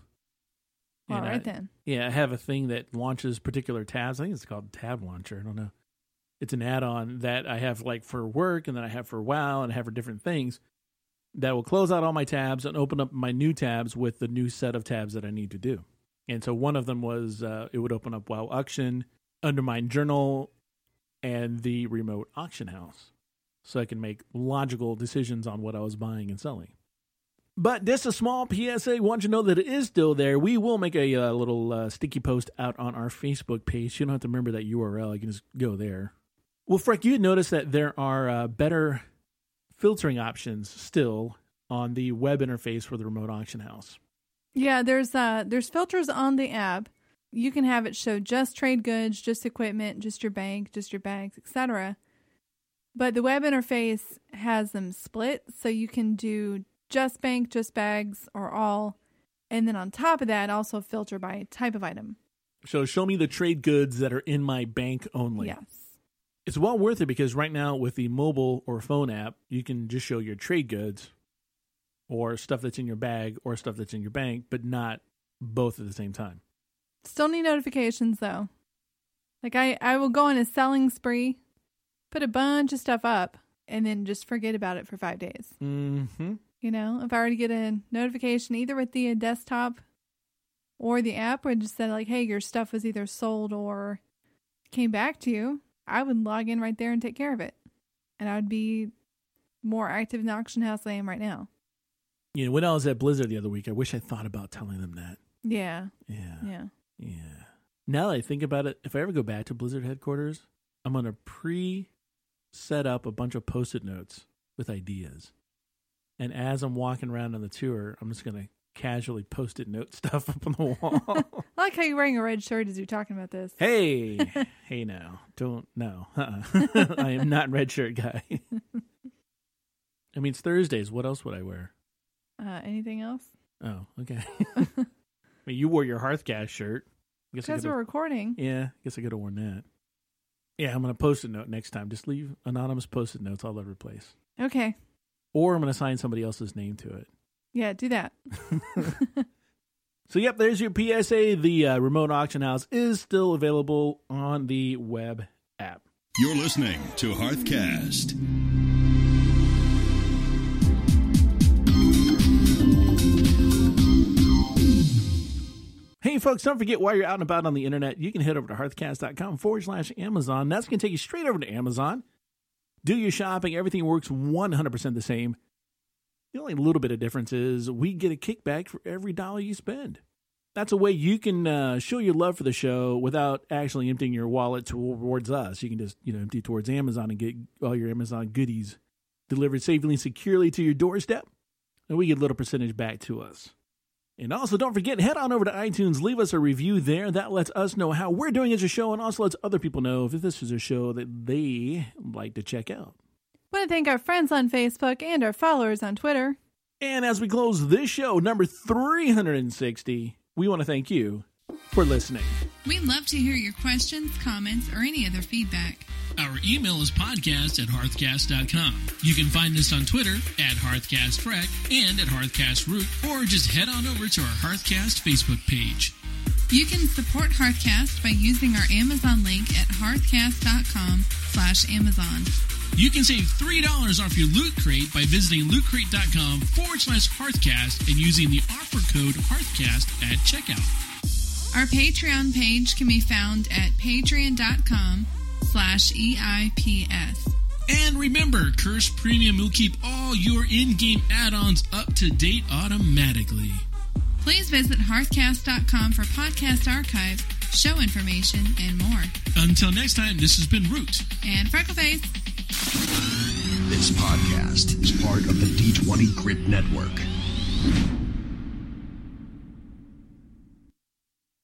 S3: Well,
S1: And I-
S3: then.
S1: Yeah, I have a thing that launches particular tabs. I think it's called Tab Launcher. I don't know. It's an add-on that I have like for work, and then I have for WoW, and I have for different things that will close out all my tabs and open up my new tabs with the new set of tabs that I need to do. And so one of them was uh, it would open up WoWuction, Undermine Journal, and the remote auction house, so I can make logical decisions on what I was buying and selling. But just a small PSA. Want you to know that it is still there. We will make a uh, little uh, sticky post out on our Facebook page. You don't have to remember that URL. You can just go there. Well, Frank, you noticed that there are uh, better filtering options still on the web interface for the remote auction house.
S3: Yeah, there's uh there's filters on the app. You can have it show just trade goods, just equipment, just your bank, just your bags, etc. But the web interface has them split, so you can do just bank, just bags, or all. And then on top of that, also filter by type of item.
S1: So show me the trade goods that are in my bank only.
S3: Yes.
S1: It's well worth it because right now with the mobile or phone app, you can just show your trade goods or stuff that's in your bag or stuff that's in your bank, but not both at the same time.
S3: Still need notifications though. Like I, I will go on a selling spree, put a bunch of stuff up, and then just forget about it for five days.
S1: Mm-hmm.
S3: You know, if I were to get a notification either with the desktop or the app where it just said like, "Hey, your stuff was either sold or came back to you," I would log in right there and take care of it, and I would be more active in the auction house than I am right now.
S1: You know, when I was at Blizzard the other week, I wish I thought about telling them that.
S3: Yeah,
S1: Yeah.
S3: yeah.
S1: Yeah. Now that I think about it, if I ever go back to Blizzard headquarters, I'm going to pre set up a bunch of post it notes with ideas. And as I'm walking around on the tour, I'm just going to casually post it note stuff up on the wall.
S3: I like how you're wearing a red shirt as you're talking about this.
S1: hey, hey now. Don't, no. Uh-uh. I am not red shirt guy. I mean, it's Thursdays. What else would I wear?
S3: Uh, anything else?
S1: Oh, okay. I mean, you wore your Hearthcast shirt. I guess
S3: Because we're recording.
S1: Yeah, I guess I could have worn that. Yeah, I'm gonna post a note next time. Just leave anonymous post-it notes all over the place,
S3: Okay.
S1: Or I'm gonna sign somebody else's name to it.
S3: Yeah, do that.
S1: So, yep, there's your PSA. The uh, remote auction house is still available on the web app.
S2: You're listening to Hearthcast.
S1: Hey, folks, don't forget while you're out and about on the internet, you can head over to hearthcast.com forward slash Amazon. That's going to take you straight over to Amazon. Do your shopping. Everything works 100% the same. The only little bit of difference is we get a kickback for every dollar you spend. That's a way you can uh, show your love for the show without actually emptying your wallet towards us. You can just, you know, empty towards Amazon and get all your Amazon goodies delivered safely and securely to your doorstep. And we get a little percentage back to us. And also, don't forget, head on over to iTunes, leave us a review there. That lets us know how we're doing as a show and also lets other people know if this is a show that they like to check out.
S3: want to thank our friends on Facebook and our followers on Twitter.
S1: And as we close this show, number 360, we want to thank you for listening.
S4: We'd love to hear your questions, comments, or any other feedback.
S5: Our email is podcast at hearthcast.com. You can find us on Twitter at hearthcastrec and at hearthcastroot, or just head on over to our Hearthcast Facebook page.
S3: You can support Hearthcast by using our Amazon link at hearthcast.com slash Amazon.
S1: You can save $3 off your Loot Crate by visiting lootcrate.com forward slash Hearthcast and using the offer code Hearthcast at checkout.
S3: Our Patreon page can be found at patreon.com slash E EIPS.
S1: And remember, Curse Premium will keep all your in-game add-ons up to date automatically.
S3: Please visit hearthcast.com for podcast archives, show information, and more.
S1: Until next time, this has been Root.
S3: And Freckleface.
S2: This podcast is part of the D20 Grit Network.